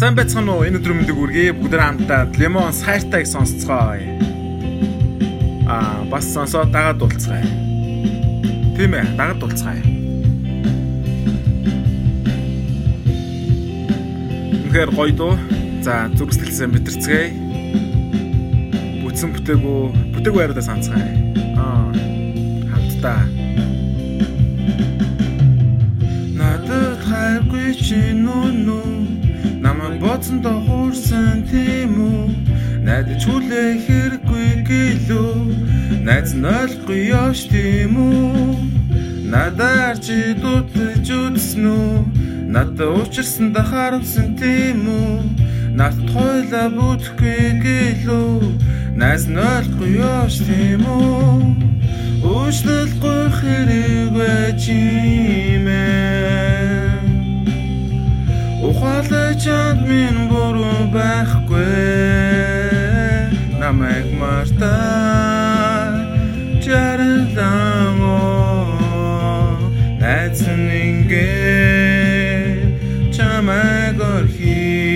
Сайн байцгаана уу? Энэ өдөр мэндийг үргэе. Бүгдээ хамтдаа Lemon сайртайг сонсцгоё. Аа, бас сонсоод дагаад дуулцгаая. Тийм ээ, дагаад дуулцгаая. Үнэхээр гоё дуу. За, зүрхсэлсэн битэрцгээе. Бүтсэн бүтээгүү, бүтээгүү яриудаа санацгаая. Аа, хамтдаа. Надад хайргүй чи нүү нүү намайг бодсондоо хуурсан тийм үү? Найдаж хүлээ хэрэггүй гэлөө. Найз нь ойлгохгүй явш тийм үү? Надаар чи дутаж үзсэн үү? Надад уучирсан да харамсан тийм үү? Надад хойлоо бүтэхгүй гэлөө. Найз нь ойлгохгүй явш тийм үү? Уушлахгүй хэрэг байж юм чад минь буруу байхгүй. Намайг мартаа чаралдан оо найз ингээ чамайг орхи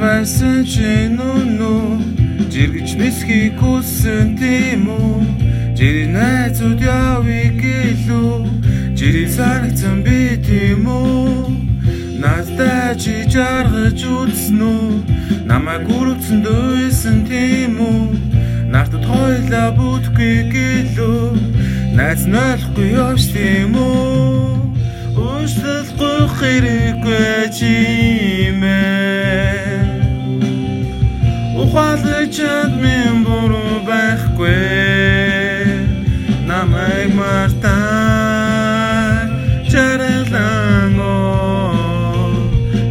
байсан чи нүнү жиргэж нисхийг хүссэн тийм үү? Жири найзууд явъя гэлүү жири санагцсан би тийм үү? Надтай чи жаргаж үзсэн үү? Намайг үргэлжлэн дүйсэн тийм үү? Надад хойлоо бүтгэе гэлүү. Найз нь ойлгохгүй явж тийм үү? Уушлахгүй хэрэггүй чим ухаалж чад минь буруу байхгүй. Намайг мартаа чаралан оо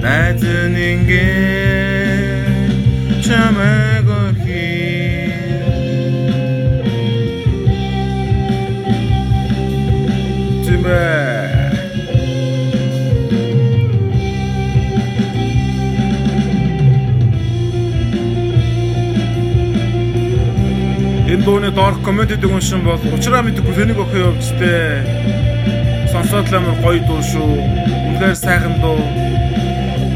найз ингээ Дууны доорх комментиг уншин бол учраа мэдгүй тэнийг өхөө явжтэй. Сонсоод л амар гоё дуу шүү. Үнэхээр сайхан дуу.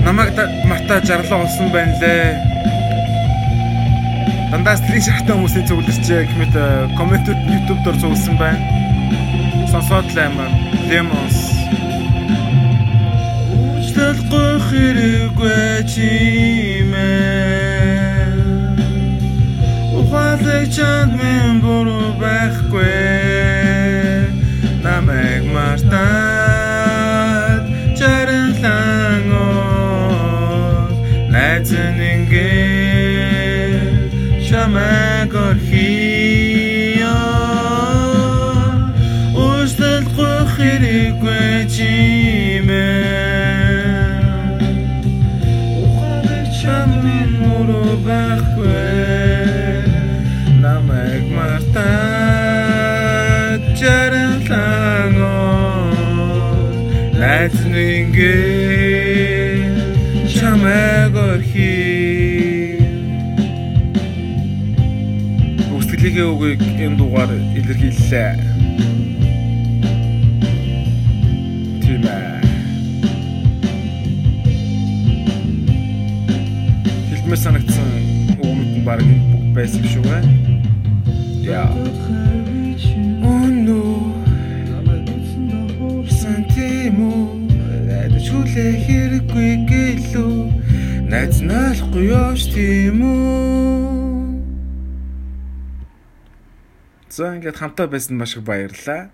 Намайг мартаа жарлаа олсон байна лээ. Дандаа стрим шахтаа хүмүүсийн зөвлөсчээ гэмэт комментүүд YouTube дээр зөвлөсөн байна. Сонсоод л амар Lemons. Уучлахгүй хэрэггүй чимээ ухаалаг чанд минь буруу байхгүй найз нингээ чамайг орхи Үсгэлэгээ үгийг энэ дугаар илэрхийллээ. Тийм ээ. Хэлмээр санагдсан үгнүүд нь баг бүгд байсан шүү бай. Yeah. Явж тийм үү. За ингээд хамтаа байсан маш их баярлалаа.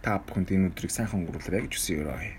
Та бүхэнд энэ өдрийг сайхан өнгөрүүлээрэй гэж хүсье өрөөе.